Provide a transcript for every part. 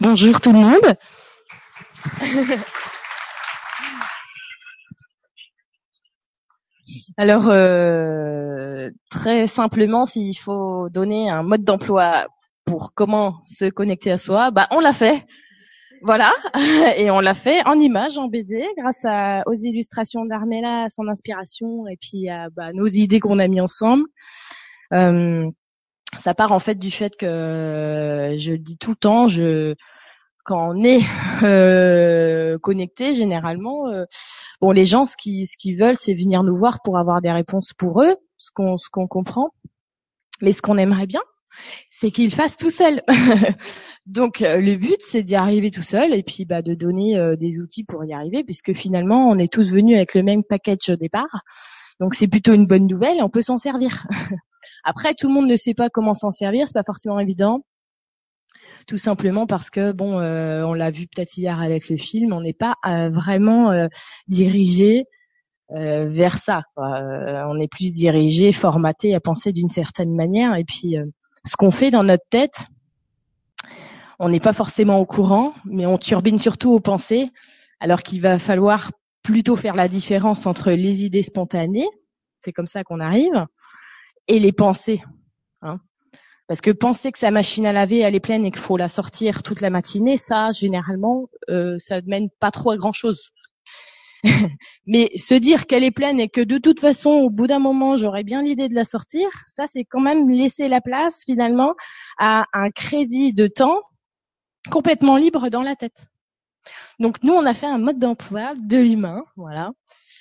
Bonjour tout le monde. Alors, euh, très simplement, s'il faut donner un mode d'emploi pour comment se connecter à soi, bah on l'a fait. Voilà, et on l'a fait en images, en BD, grâce aux illustrations d'Armella, à son inspiration, et puis à bah, nos idées qu'on a mis ensemble. Euh, ça part en fait du fait que je le dis tout le temps, je quand on est euh, connecté, généralement, euh, bon, les gens, ce qu'ils veulent, c'est venir nous voir pour avoir des réponses pour eux, ce qu'on ce comprend. Mais ce qu'on aimerait bien, c'est qu'ils fassent tout seuls. Donc euh, le but, c'est d'y arriver tout seul et puis bah, de donner euh, des outils pour y arriver, puisque finalement, on est tous venus avec le même package au départ. Donc c'est plutôt une bonne nouvelle on peut s'en servir. Après, tout le monde ne sait pas comment s'en servir, c'est pas forcément évident. Tout simplement parce que bon, euh, on l'a vu peut-être hier avec le film, on n'est pas euh, vraiment euh, dirigé vers ça. on est plus dirigé, formaté à penser d'une certaine manière. Et puis, ce qu'on fait dans notre tête, on n'est pas forcément au courant, mais on turbine surtout aux pensées, alors qu'il va falloir plutôt faire la différence entre les idées spontanées, c'est comme ça qu'on arrive, et les pensées. Hein. Parce que penser que sa machine à laver elle est pleine et qu'il faut la sortir toute la matinée, ça généralement euh, ça ne mène pas trop à grand chose. Mais se dire qu'elle est pleine et que de toute façon au bout d'un moment j'aurais bien l'idée de la sortir, ça c'est quand même laisser la place finalement à un crédit de temps complètement libre dans la tête. Donc nous on a fait un mode d'emploi de l'humain, voilà,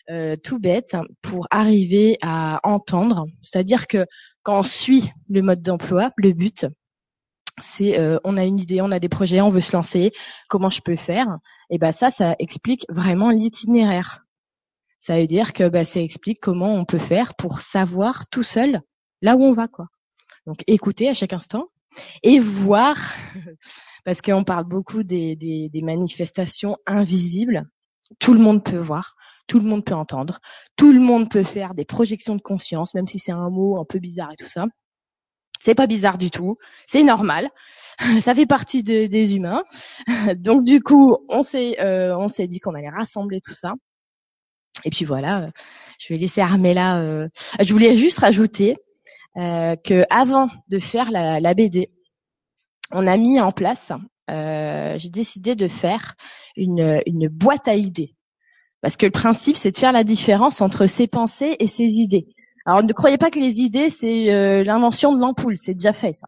euh, tout bête pour arriver à entendre. C'est-à-dire que quand on suit le mode d'emploi, le but, c'est euh, on a une idée, on a des projets, on veut se lancer, comment je peux faire? Et ben ça, ça explique vraiment l'itinéraire. Ça veut dire que ben, ça explique comment on peut faire pour savoir tout seul là où on va, quoi. Donc écouter à chaque instant et voir, parce qu'on parle beaucoup des, des manifestations invisibles. Tout le monde peut voir tout le monde peut entendre, tout le monde peut faire des projections de conscience, même si c'est un mot un peu bizarre et tout ça. C'est pas bizarre du tout, c'est normal, ça fait partie des humains. Donc du coup, on s'est euh, on s'est dit qu'on allait rassembler tout ça. Et puis voilà, je vais laisser Armella. Euh... Je voulais juste rajouter euh, que avant de faire la, BD, on a mis en place. Euh, j'ai décidé de faire une, une boîte à idées. Parce que le principe, c'est de faire la différence entre ses pensées et ses idées. Alors ne croyez pas que les idées, c'est euh, l'invention de l'ampoule, c'est déjà fait ça.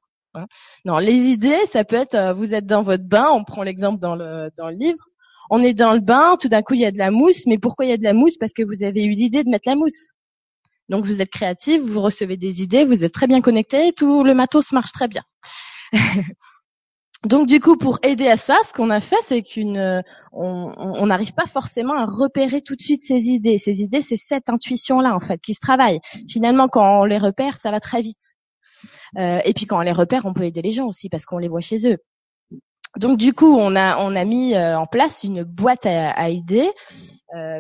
Non, les idées, ça peut être, euh, vous êtes dans votre bain, on prend l'exemple dans le, dans le livre, on est dans le bain, tout d'un coup il y a de la mousse, mais pourquoi il y a de la mousse? Parce que vous avez eu l'idée de mettre la mousse. Donc vous êtes créatif, vous recevez des idées, vous êtes très bien connecté, tout le matos marche très bien. Donc du coup, pour aider à ça, ce qu'on a fait, c'est qu'une, euh, on n'arrive pas forcément à repérer tout de suite ces idées. Ces idées, c'est cette intuition-là en fait qui se travaille. Finalement, quand on les repère, ça va très vite. Euh, et puis quand on les repère, on peut aider les gens aussi parce qu'on les voit chez eux. Donc du coup, on a mis euh, en place une boîte à, idées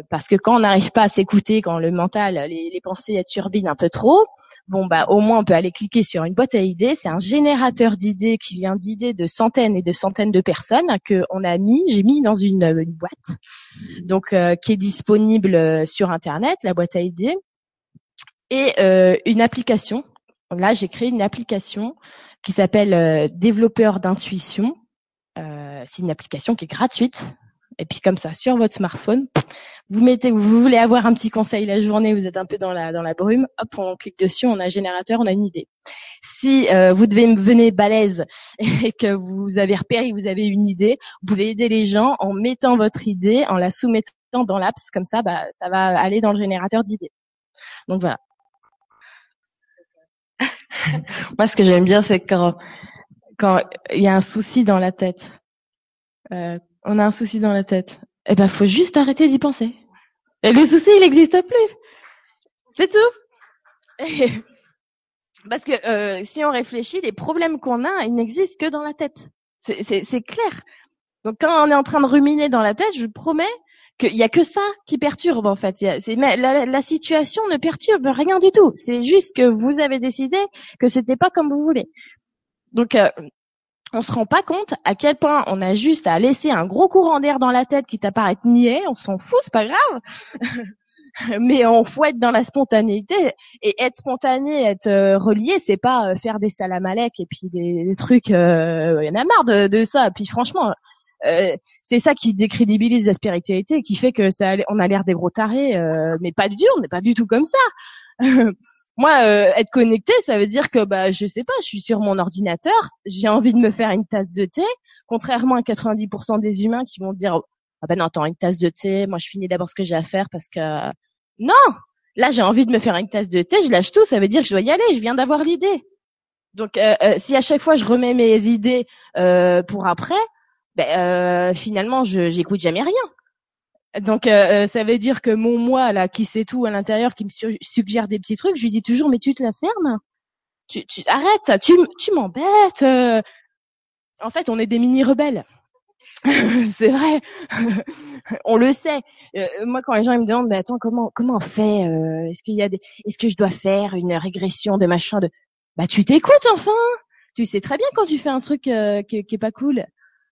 parce que quand on n'arrive pas à s'écouter, quand le mental, les, les pensées turbinent un peu trop, bon bah au moins on peut aller cliquer sur une boîte à idées. C'est un générateur d'idées qui vient d'idées de centaines et de centaines de personnes que on a mis, j'ai mis dans une, boîte, donc euh, qui est disponible euh, sur internet, la boîte à idées, et euh, une application. Là j'ai créé une application qui s'appelle Développeur d'intuition. c'est une application qui est gratuite et puis comme ça, sur votre smartphone, vous mettez, vous voulez avoir un petit conseil la journée, vous êtes un peu dans la dans la brume, hop, on clique dessus, on a un générateur, on a une idée. Si euh, vous devez venir balèze et que vous avez repéré, vous avez une idée, vous pouvez aider les gens en mettant votre idée, en la soumettant dans l'apps, comme ça, bah, ça va aller dans le générateur d'idées. Donc voilà. Moi, ce que j'aime bien, c'est quand quand il y a un souci dans la tête, euh, on a un souci dans la tête, eh ben faut juste arrêter d'y penser. Et le souci, il n'existe plus. C'est tout. Parce que euh, si on réfléchit, les problèmes qu'on a, ils n'existent que dans la tête. C'est clair. Donc quand on est en train de ruminer dans la tête, je vous promets qu'il y a que ça qui perturbe en fait. la, la, situation ne perturbe rien du tout. C'est juste que vous avez décidé que c'était pas comme vous voulez. Donc euh, on se rend pas compte à quel point on a juste à laisser un gros courant d'air dans la tête qui t'apparaît niais, on s'en fout, c'est pas grave. mais on faut être dans la spontanéité et être spontané, être euh, relié, c'est pas euh, faire des salamalek et puis des, trucs. Il euh, y en a marre de, ça. Puis franchement, c'est ça qui décrédibilise la spiritualité qui fait que ça, on a l'air des gros tarés, mais pas du tout. On n'est pas du tout comme ça. Moi, être connecté, ça veut dire que bah je sais pas, je suis sur mon ordinateur, j'ai envie de me faire une tasse de thé, contrairement à 90% des humains qui vont dire ah ben non attends une tasse de thé, moi je finis d'abord ce que j'ai à faire parce que non, là j'ai envie de me faire une tasse de thé, je lâche tout, ça veut dire que je dois y aller, je viens d'avoir l'idée. Donc euh, euh, si à chaque fois je remets mes idées euh, pour après, ben, finalement je j'écoute jamais rien. Donc ça veut dire que mon moi là qui sait tout à l'intérieur, qui me suggère des petits trucs, je lui dis toujours mais tu te la fermes, tu, tu ça, tu tu m'embêtes. En fait on est des mini rebelles. c'est vrai, on le sait. Euh, moi, quand les gens ils me demandent, mais attends, comment comment on fait euh, Est-ce qu'il y a des, est-ce que je dois faire une régression de machin de Bah, tu t'écoutes enfin. Tu sais très bien quand tu fais un truc euh, qui, qui, est pas cool.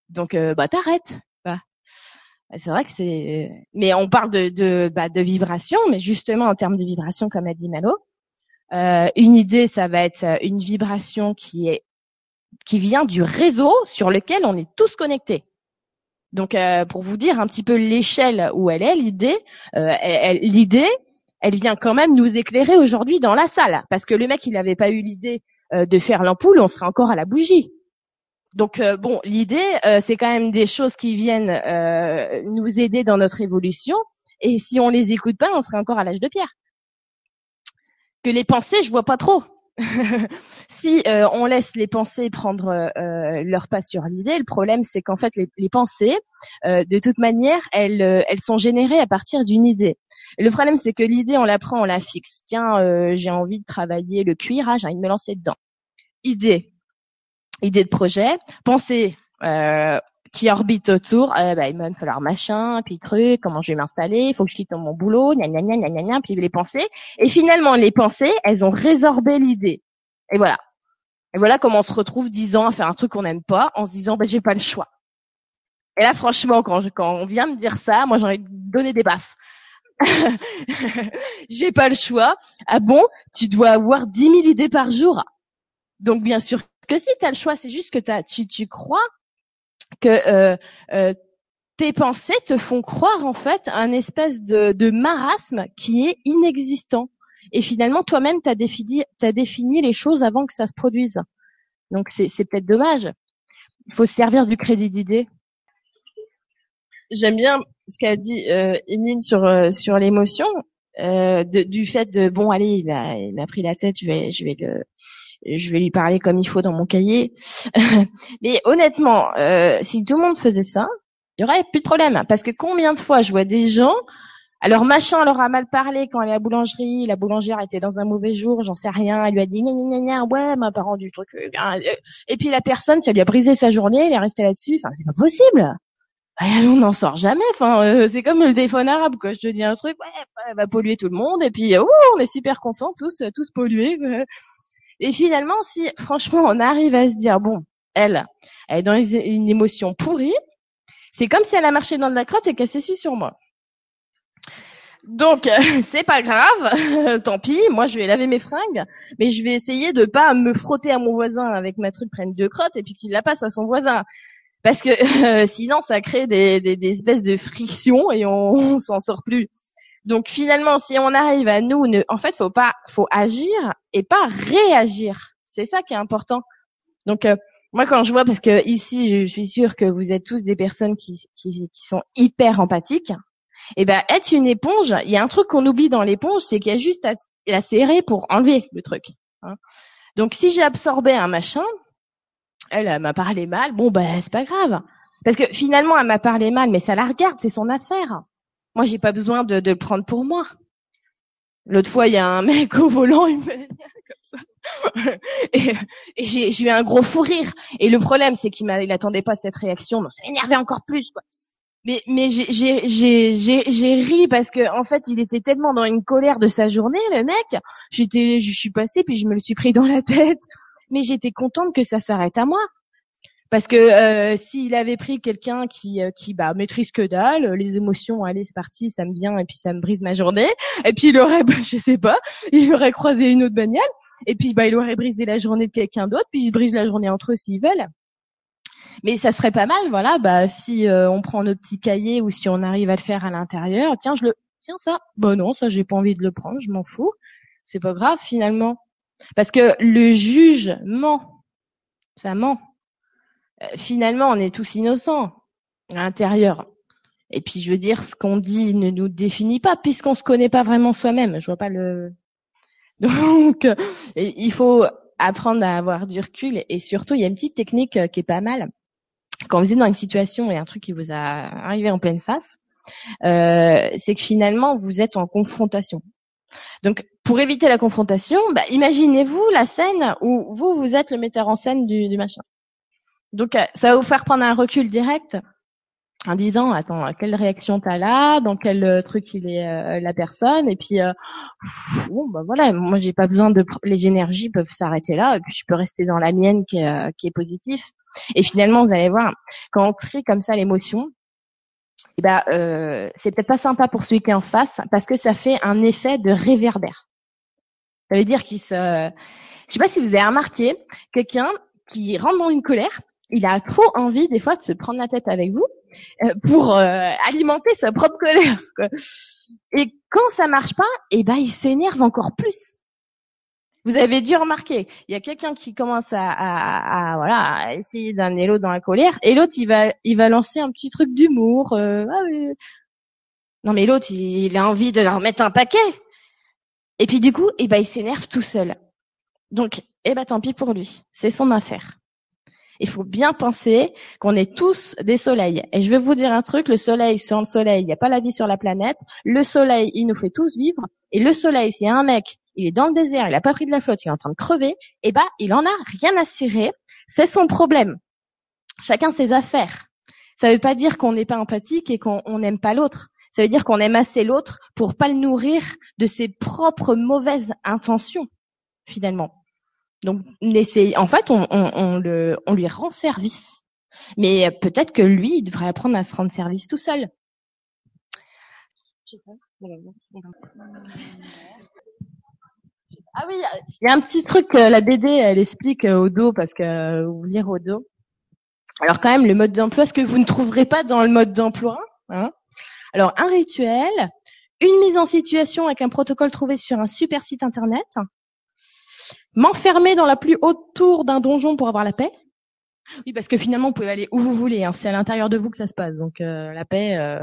Donc, bah, t'arrêtes. C'est vrai que c'est. Mais on parle de de, bah, de vibration, mais justement en termes de vibration, comme a dit Malo, une idée, ça va être une vibration qui est qui vient du réseau sur lequel on est tous connectés. Donc, euh, pour vous dire un petit peu l'échelle où elle est, l'idée, euh, l'idée, elle vient quand même nous éclairer aujourd'hui dans la salle, parce que le mec, il n'avait pas eu l'idée euh, de faire l'ampoule, on serait encore à la bougie. Donc, bon, l'idée, c'est quand même des choses qui viennent nous aider dans notre évolution, et si on les écoute pas, on serait encore à l'âge de pierre. Que les pensées, je vois pas trop. si euh, on laisse les pensées prendre euh, leur pas sur l'idée, le problème c'est qu'en fait les, pensées, euh, de toute manière, elles, elles sont générées à partir d'une idée. le problème c'est que l'idée on la prend, on la fixe. Tiens, j'ai envie de travailler le cuir, ah, j'ai envie de me lancer dedans. Idée, idée de projet, pensée qui orbitent autour, euh, bah, il va me falloir machin, puis truc, comment je vais m'installer, il faut que je quitte mon boulot, gna gna gna gna gna, puis les pensées. Et finalement, les pensées, elles ont résorbé l'idée. Et voilà. Et voilà comment on se retrouve dix ans à faire un truc qu'on n'aime pas, en se disant, bah, j'ai pas le choix. Et là, franchement, quand, quand on vient me dire ça, moi, j'ai envie de donner des baffes. j'ai pas le choix. Ah bon? Tu dois avoir dix mille idées par jour. Donc, bien sûr que si tu le choix, c'est juste que as, tu, tu crois que euh, euh, tes pensées te font croire en fait un espèce de, de marasme qui est inexistant. Et finalement, toi-même, tu as défini, défini les choses avant que ça se produise. Donc c'est, c'est peut-être dommage. Il faut se servir du crédit d'idée. J'aime bien ce qu'a dit euh, Emile sur euh, sur l'émotion, du fait de bon allez, il m'a, il m'a pris la tête, je vais je vais le je vais lui parler comme il faut dans mon cahier. Mais honnêtement, euh, si tout le monde faisait ça, il y aurait plus de problème. Parce que combien de fois je vois des gens, alors machin leur a mal parlé quand elle est à la boulangerie, la boulangère était dans un mauvais jour, j'en sais rien, elle lui a dit gna gna gna, ouais, m'a pas rendu truc. Euh, et puis la personne, ça lui a brisé sa journée, elle est restée là-dessus. Enfin, c'est pas possible. On n'en sort jamais. Enfin, euh, c'est comme le téléphone arabe, quoi. Je te dis un truc, ouais, elle va polluer tout le monde, et puis, ouh, on est super contents tous, tous pollués. Et finalement, si franchement on arrive à se dire bon, elle, elle est dans une émotion pourrie, c'est comme si elle a marché dans de la crotte et qu'elle s'est sur moi. Donc c'est pas grave, tant pis. Moi je vais laver mes fringues, mais je vais essayer de pas me frotter à mon voisin avec ma truc prenne deux crottes et puis qu'il la passe à son voisin, parce que sinon ça crée des, espèces de frictions et on s'en sort plus. Donc finalement, si on arrive à nous, ne, en fait, faut pas, faut agir et pas réagir. C'est ça qui est important. Donc euh, moi, quand je vois, parce que ici, je suis sûre que vous êtes tous des personnes qui, qui, qui sont hyper empathiques. Et eh ben, être une éponge, il y a un truc qu'on oublie dans l'éponge, c'est qu'il y a juste à la serrer pour enlever le truc. Hein. Donc si j'ai absorbé un machin, elle, elle m'a parlé mal, bon ben c'est pas grave. Parce que finalement, elle m'a parlé mal, mais ça la regarde, c'est son affaire. Moi, j'ai pas besoin de, de, le prendre pour moi. L'autre fois, il y a un mec au volant, il me fait comme ça. Et, et j'ai eu un gros fou rire. Et le problème, c'est qu'il il attendait pas cette réaction, donc ça énervait encore plus. Quoi. Mais, mais j'ai ri parce que en fait, il était tellement dans une colère de sa journée, le mec. J'étais, je suis passée, puis je me le suis pris dans la tête. Mais j'étais contente que ça s'arrête à moi. Parce que euh, s'il avait pris quelqu'un qui euh, qui bah maîtrise que dalle, les émotions, allez c'est parti, ça me vient et puis ça me brise ma journée. Et puis il aurait, bah, je sais pas, il aurait croisé une autre bagnole et puis bah il aurait brisé la journée de quelqu'un d'autre, puis il brise la journée entre eux s'ils veulent. Mais ça serait pas mal, voilà, bah si euh, on prend nos petits cahiers ou si on arrive à le faire à l'intérieur, tiens je le, tiens ça, bah non ça j'ai pas envie de le prendre, je m'en fous, c'est pas grave finalement, parce que le juge ment, ça ment. Euh, finalement, on est tous innocents à l'intérieur. Et puis, je veux dire, ce qu'on dit ne nous définit pas, puisqu'on se connaît pas vraiment soi-même. Je vois pas le. Donc, euh, il faut apprendre à avoir du recul. Et surtout, il y a une petite technique euh, qui est pas mal. Quand vous êtes dans une situation et un truc qui vous a arrivé en pleine face, euh, c'est que finalement, vous êtes en confrontation. Donc, pour éviter la confrontation, bah, imaginez-vous la scène où vous, vous êtes le metteur en scène du, du machin. Donc, euh, ça va vous faire prendre un recul direct en disant, attends, quelle réaction t'as là, dans quel euh, truc il est euh, la personne, et puis bon, bah voilà, moi j'ai pas besoin de, les énergies peuvent s'arrêter là, et puis je peux rester dans la mienne qui est, qui est. Et finalement, vous allez voir, quand on trie comme ça l'émotion, eh ben, euh, c'est peut-être pas sympa pour celui qui est en face, parce que ça fait un effet de réverbère. Ça veut dire qu'il se, je sais pas si vous avez remarqué, quelqu'un qui rentre dans une colère, il a trop envie des fois de se prendre la tête avec vous euh, pour euh, alimenter sa propre colère. Quoi. Et quand ça marche pas, eh ben il s'énerve encore plus. Vous avez dû remarquer, il y a quelqu'un qui commence à, à, à, voilà à essayer d'amener l'autre dans la colère, et l'autre il va il va lancer un petit truc d'humour. Euh, ah, mais... Non mais l'autre il, il, a envie de leur mettre un paquet. Et puis du coup, eh ben il s'énerve tout seul. Donc, eh ben tant pis pour lui, c'est son affaire. Il faut bien penser qu'on est tous des soleils. Et je vais vous dire un truc, le soleil, sans le soleil, il n'y a pas la vie sur la planète. Le soleil, il nous fait tous vivre. Et le soleil, s'il y a un mec, il est dans le désert, il n'a pas pris de la flotte, il est en train de crever, eh ben, il en a rien à cirer. C'est son problème. Chacun ses affaires. Ça ne veut pas dire qu'on n'est pas empathique et qu'on n'aime pas l'autre. Ça veut dire qu'on aime assez l'autre pour pas le nourrir de ses propres mauvaises intentions, finalement. Donc, en fait, on, on, on, le, on lui rend service. Mais peut-être que lui, il devrait apprendre à se rendre service tout seul. Ah oui, il y a un petit truc que la BD, elle explique au dos, parce que vous lire au dos. Alors quand même, le mode d'emploi, ce que vous ne trouverez pas dans le mode d'emploi. Hein Alors, un rituel, une mise en situation avec un protocole trouvé sur un super site internet, m'enfermer dans la plus haute tour d'un donjon pour avoir la paix. Oui, parce que finalement, vous pouvez aller où vous voulez. Hein. C'est à l'intérieur de vous que ça se passe. Donc euh, la paix. Euh...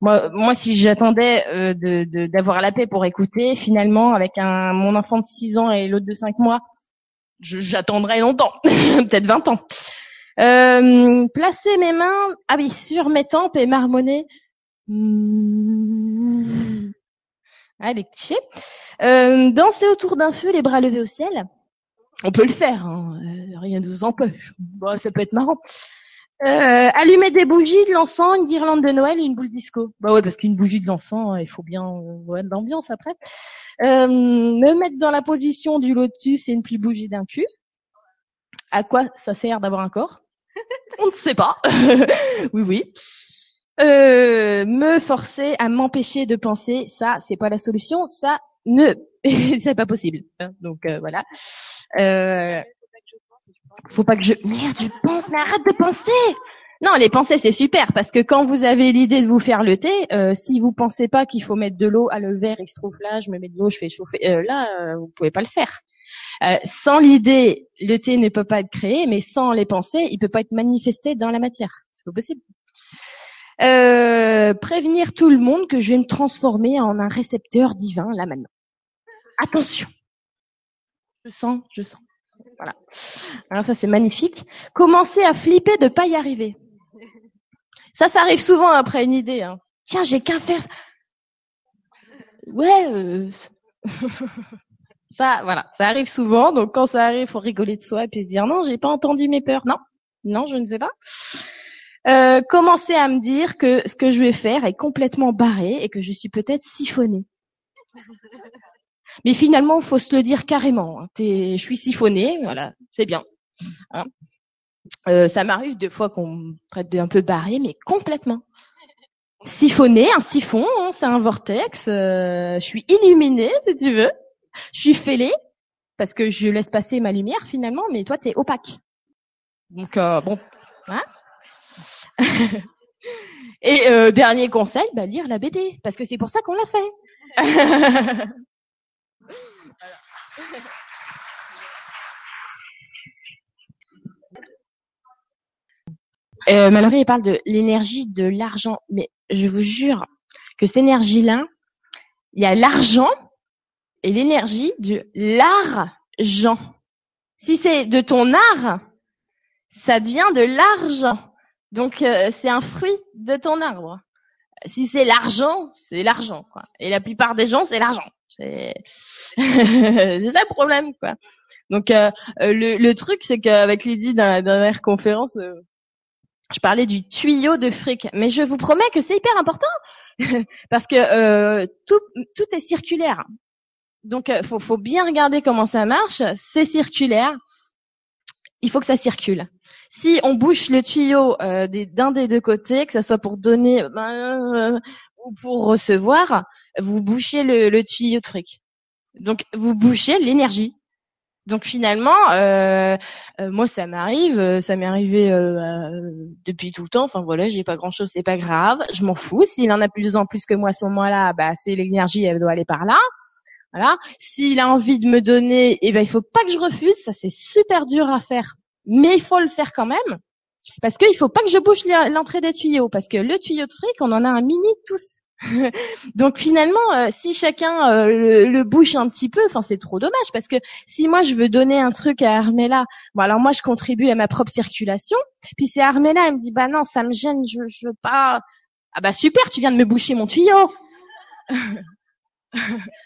Moi, moi, si j'attendais euh, d'avoir la paix pour écouter, finalement, avec mon enfant de 6 ans et l'autre de 5 mois, j'attendrais longtemps, peut-être 20 ans. Placer mes mains, ah oui, sur mes tempes et marmonner. Mmh. Ah, les clichés. Euh, danser autour d'un feu, les bras levés au ciel. On peut le faire, hein. euh, rien ne vous empêche. Bon, ça peut être marrant. Euh, allumer des bougies, de l'encens, une guirlande de Noël et une boule disco. Bah ouais, parce qu'une bougie de l'encens, il faut bien euh, être d'ambiance après. Euh, me mettre dans la position du lotus et une plus bougie d'un cul. À quoi ça sert d'avoir un corps? On ne sait pas. oui, oui. Euh, me forcer à m'empêcher de penser, ça, c'est pas la solution. Ça, ne, c'est pas possible. Donc euh, voilà. Euh, faut pas que je merde, je pense, mais arrête de penser. Non, les pensées c'est super parce que quand vous avez l'idée de vous faire le thé, euh, si vous pensez pas qu'il faut mettre de l'eau à le verre, il se trouve là, je me mets de l'eau, je fais chauffer, euh, là euh, vous pouvez pas le faire. Euh, sans l'idée, le thé ne peut pas être créé, mais sans les pensées, il peut pas être manifesté dans la matière. C'est pas possible. Prévenir tout le monde que je vais me transformer en un récepteur divin là maintenant. Attention. Je sens, je sens. Voilà. Alors ça c'est magnifique. Commencer à flipper de pas y arriver. Ça, ça arrive souvent après une idée. Hein. Tiens, j'ai qu'à faire. Ouais. Euh... ça, voilà, ça arrive souvent. Donc quand ça arrive, faut rigoler de soi et puis se dire non, j'ai pas entendu mes peurs. Non, non, je ne sais pas. Euh, commencer à me dire que ce que je vais faire est complètement barré et que je suis peut-être siphonnée. Mais finalement, faut se le dire carrément. Hein. je suis siphonné, voilà, c'est bien. Hein Euh, ça m'arrive deux fois qu'on me traite de un peu barré, mais complètement. Siphonné, un siphon, hein, c'est un vortex. euh, je suis illuminée, si tu veux. Je suis fêlée parce que je laisse passer ma lumière finalement, mais toi t'es opaque. Donc euh, bon, hein Et euh, dernier conseil, bah, lire la BD, parce que c'est pour ça qu'on l'a fait. Euh, Mallory, parle de l'énergie de l'argent, mais je vous jure que cette énergie-là, il y a l'argent et l'énergie de l'argent. Si c'est de ton art, ça devient de l'argent. Donc euh, c'est un fruit de ton arbre. Si c'est l'argent, c'est l'argent, quoi. Et la plupart des gens, c'est l'argent. C'est ça le problème, quoi. Donc euh, euh, le, le truc, c'est qu'avec Lydie dans la dernière conférence, euh, je parlais du tuyau de fric, mais je vous promets que c'est hyper important parce que euh, tout tout est circulaire. Donc faut faut bien regarder comment ça marche. C'est circulaire. Il faut que ça circule. Si on bouche le tuyau euh, d'un des deux côtés, que ce soit pour donner ben, euh, ou pour recevoir, vous bouchez le, le tuyau de fric. Donc vous bouchez l'énergie. Donc finalement, euh, euh, moi ça m'arrive, euh, ça m'est arrivé euh, euh, depuis tout le temps. Enfin voilà, j'ai pas grand chose, c'est pas grave, je m'en fous. S'il en a plus en plus que moi à ce moment-là, bah c'est l'énergie, elle doit aller par là. Voilà. S'il a envie de me donner, eh ben il faut pas que je refuse. Ça c'est super dur à faire, mais il faut le faire quand même parce qu'il faut pas que je bouche l'en- l'entrée des tuyaux parce que le tuyau de fric, on en a un mini tous. Donc finalement, euh, si chacun euh, le, bouche un petit peu, enfin c'est trop dommage parce que si moi je veux donner un truc à Armella, bon alors moi je contribue à ma propre circulation, puis c'est Armella elle me dit bah non ça me gêne, je, je veux pas. Ah bah super, tu viens de me boucher mon tuyau.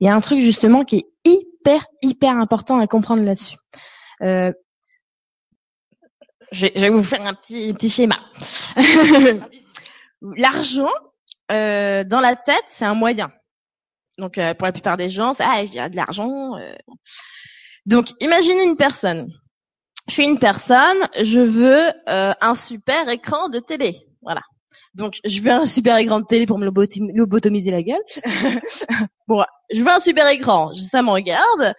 Il y a un truc justement qui est hyper hyper important à comprendre là-dessus. Euh, je, vais, vous faire un petit schéma. L'argent euh, dans la tête, c'est un moyen. Donc euh, pour la plupart des gens, c'est ah j'ai de l'argent. Donc imaginez une personne. Je suis une personne, je veux euh, un super écran de télé. Voilà. Donc je veux un super écran de télé pour me lobotom- lobotomiser la gueule. bon, je veux un super écran, ça me regarde.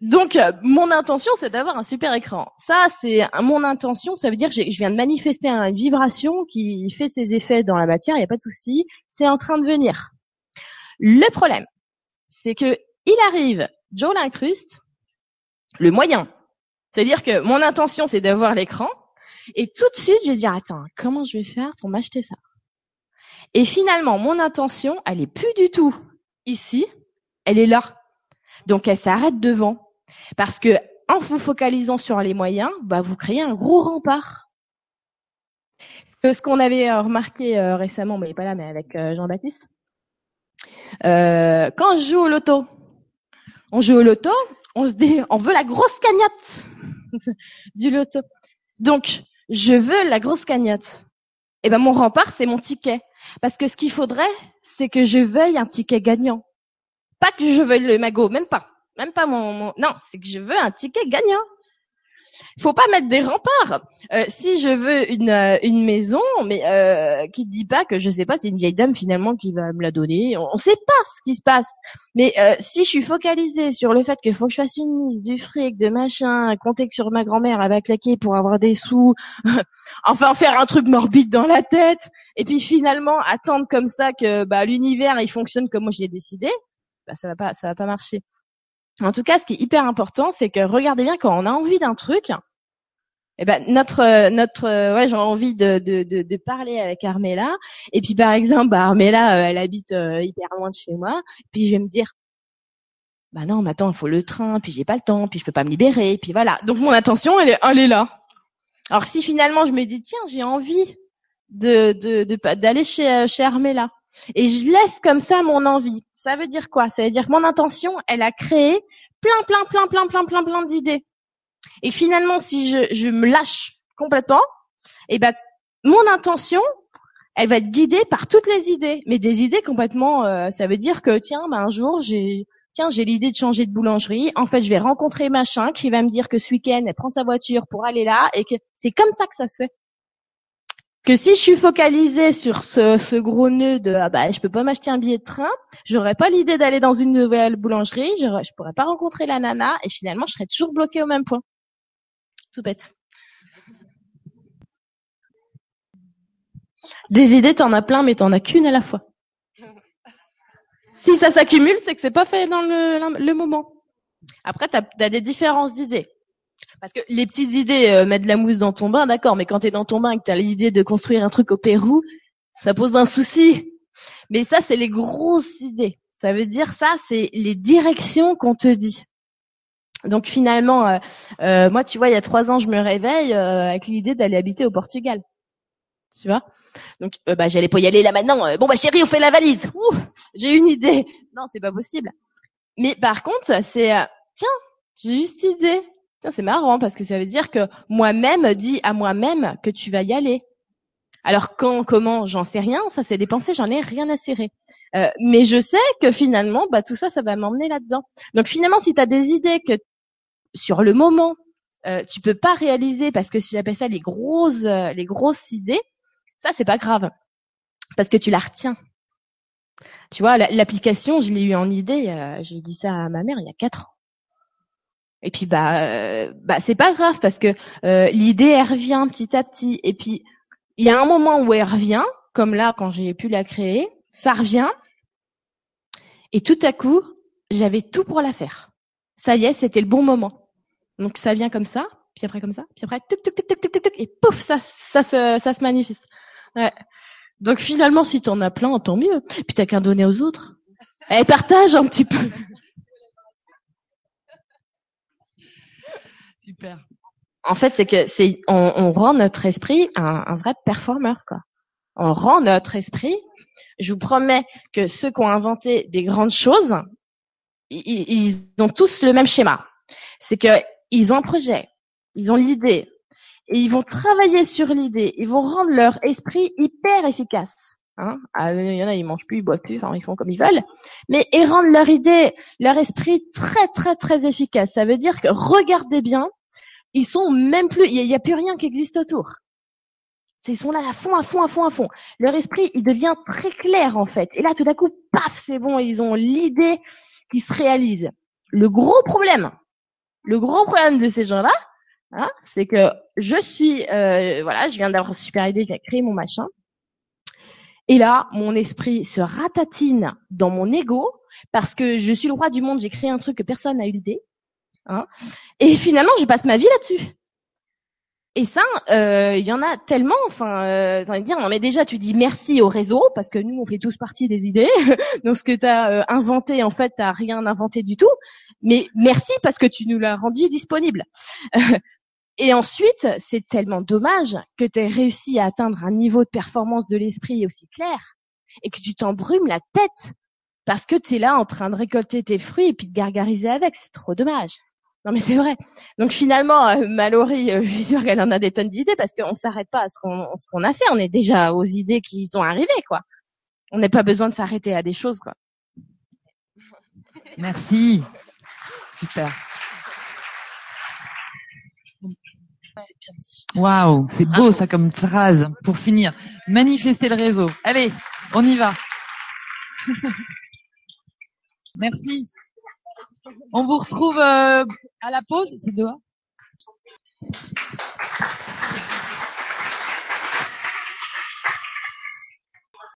Donc euh, mon intention c'est d'avoir un super écran. Ça c'est mon intention, ça veut dire que je viens de manifester une vibration qui fait ses effets dans la matière, il n'y a pas de souci, c'est en train de venir. Le problème, c'est que il arrive, Joe l'incruste, le moyen. C'est-à-dire que mon intention, c'est d'avoir l'écran, et tout de suite, je vais dire, attends, comment je vais faire pour m'acheter ça? Et finalement, mon intention, elle est plus du tout ici, elle est là. Donc, elle s'arrête devant. Parce que, en vous focalisant sur les moyens, bah, vous créez un gros rempart. Ce qu'on avait euh, remarqué euh, récemment, mais il pas là, mais avec euh, Jean-Baptiste, euh, quand je joue au loto, on joue au loto, on se dit, on veut la grosse cagnotte du loto. Donc, je veux la grosse cagnotte. Et ben, mon rempart, c'est mon ticket. Parce que ce qu'il faudrait, c'est que je veuille un ticket gagnant. Pas que je veuille le magot, même pas. Même pas mon- non, c'est que je veux un ticket gagnant. Faut pas mettre des remparts. Euh, si je veux une, euh, une maison, mais euh, qui te dit pas que je sais pas, c'est une vieille dame finalement qui va me la donner. On, on sait pas ce qui se passe. Mais euh, si je suis focalisée sur le fait qu'il faut que je fasse une mise, du fric, de machin, compter que sur ma grand-mère, elle va claquer pour avoir des sous, enfin faire un truc morbide dans la tête, et puis finalement attendre comme ça que bah, l'univers il fonctionne comme moi je l'ai décidé, bah, ça va pas, ça va pas marcher. En tout cas, ce qui est hyper important, c'est que regardez bien quand on a envie d'un truc, eh ben notre euh, notre euh, ouais j'ai envie de, de, de, parler avec Armella. Et puis par exemple bah, Armella euh, elle habite hyper loin de chez moi. Puis je vais me dire bah non mais attends il faut le train puis j'ai pas le temps puis je peux pas me libérer puis voilà. Donc mon attention elle est elle est là. Alors si finalement je me dis tiens j'ai envie de de de pas- d'aller chez chez Armella et je laisse comme ça mon envie ça veut dire quoi? Ça veut dire que mon intention elle a créé plein plein plein plein plein plein plein d'idées et finalement, si je, me lâche complètement, et ben mon intention, elle va être guidée par toutes les idées, mais des idées complètement. Euh, ça veut dire que tiens, ben, un jour j'ai tiens j'ai l'idée de changer de boulangerie. En fait, je vais rencontrer machin qui va me dire que ce week-end elle prend sa voiture pour aller là et que c'est comme ça que ça se fait. Que si je suis focalisée sur ce, ce gros nœud de ah bah je peux pas m'acheter un billet de train, j'aurais pas l'idée d'aller dans une nouvelle boulangerie, je, je pourrais pas rencontrer la nana et finalement je serais toujours bloquée au même point. Tout bête. Des idées, t'en as plein, mais t'en as qu'une à la fois. Si ça s'accumule, c'est que c'est pas fait dans le, moment. Après, t'as as des différences d'idées. Parce que les petites idées, euh, mettre de la mousse dans ton bain, d'accord, mais quand t'es dans ton bain et que t'as l'idée de construire un truc au Pérou, ça pose un souci. Mais ça, c'est les grosses idées. Ça veut dire ça, c'est les directions qu'on te dit. Donc finalement, euh, euh, moi, tu vois, il y a trois ans, je me réveille avec l'idée d'aller habiter au Portugal. Tu vois? Donc, euh, bah, j'allais pas y aller là maintenant. Euh, bon, bah, chérie, on fait la valise. Ouh, j'ai une idée. Non, c'est pas possible. Mais par contre, c'est, euh, tiens, j'ai juste idée. C'est marrant parce que ça veut dire que moi-même dis à moi-même que tu vas y aller. Alors quand, comment, j'en sais rien. Ça, c'est des pensées, j'en ai rien à serrer. mais je sais que finalement, bah, tout ça, ça va m'emmener là-dedans. Donc finalement, si tu as des idées que sur le moment, euh, tu peux pas réaliser parce que si j'appelle ça les grosses, les grosses idées, ça, c'est pas grave. Parce que tu la retiens. Tu vois, l'application, je l'ai eu en idée, euh, j'ai dit ça à ma mère il y a quatre ans. Et puis bah, euh, bah c'est pas grave parce que euh, l'idée elle revient petit à petit. Et puis il y a un moment où elle revient, comme là quand j'ai pu la créer, ça revient. Et tout à coup, j'avais tout pour la faire. Ça y est, c'était le bon moment. Donc ça vient comme ça, puis après comme ça, puis après tuc tuc tuc tuc tuc tuc, et pouf, ça ça se ça se manifeste. Ouais. Donc finalement, si tu en as plein, tant mieux. Puis t'as qu'à donner aux autres. Et partage un petit peu. En fait, c'est que c'est on, rend notre esprit un, un vrai performeur, quoi. On rend notre esprit. Je vous promets que ceux qui ont inventé des grandes choses, ils, ont tous le même schéma. C'est que ils ont un projet, ils ont l'idée, et ils vont travailler sur l'idée, ils vont rendre leur esprit hyper efficace. Hein ah, il y en a, ils mangent plus, ils boivent plus, enfin ils font comme ils veulent, mais ils rendent leur idée, leur esprit très très très efficace. Ça veut dire que regardez bien, ils sont même plus, il n'y a, plus rien qui existe autour. Ils sont là à fond, à fond, à fond, à fond. Leur esprit, il devient très clair en fait. Et là, tout d'un coup, paf, c'est bon, ils ont l'idée qui se réalise. Le gros problème, le gros problème de ces gens-là, Hein, c'est que je suis, euh, voilà, je viens d'avoir une super idée, je viens créer mon machin. Et là, mon esprit se ratatine dans mon ego parce que je suis le roi du monde, j'ai créé un truc que personne n'a eu l'idée. Hein, et finalement, je passe ma vie là-dessus. Et ça, euh, il y en a tellement. Enfin, euh, dire, non mais déjà, tu dis merci au réseau parce que nous, on fait tous partie des idées. Donc, ce que tu as euh, inventé, en fait, t'as rien inventé du tout. Mais merci parce que tu nous l'as rendu disponible. Et ensuite, c'est tellement dommage que tu aies réussi à atteindre un niveau de performance de l'esprit aussi clair et que tu t'embrumes la tête parce que tu es là en train de récolter tes fruits et puis de gargariser avec. C'est trop dommage. Non mais c'est vrai. Donc finalement, euh, Mallory, euh, je suis sûre qu'elle en a des tonnes d'idées parce qu'on s'arrête pas à ce qu'on ce qu'on a fait. On est déjà aux idées qui sont arrivées, quoi. On n'a pas besoin de s'arrêter à des choses, quoi. Merci. Super. Waouh, c'est beau ça comme phrase pour finir. Manifester le réseau. Allez, on y va. Merci. On vous retrouve euh, à la pause. C'est dehors.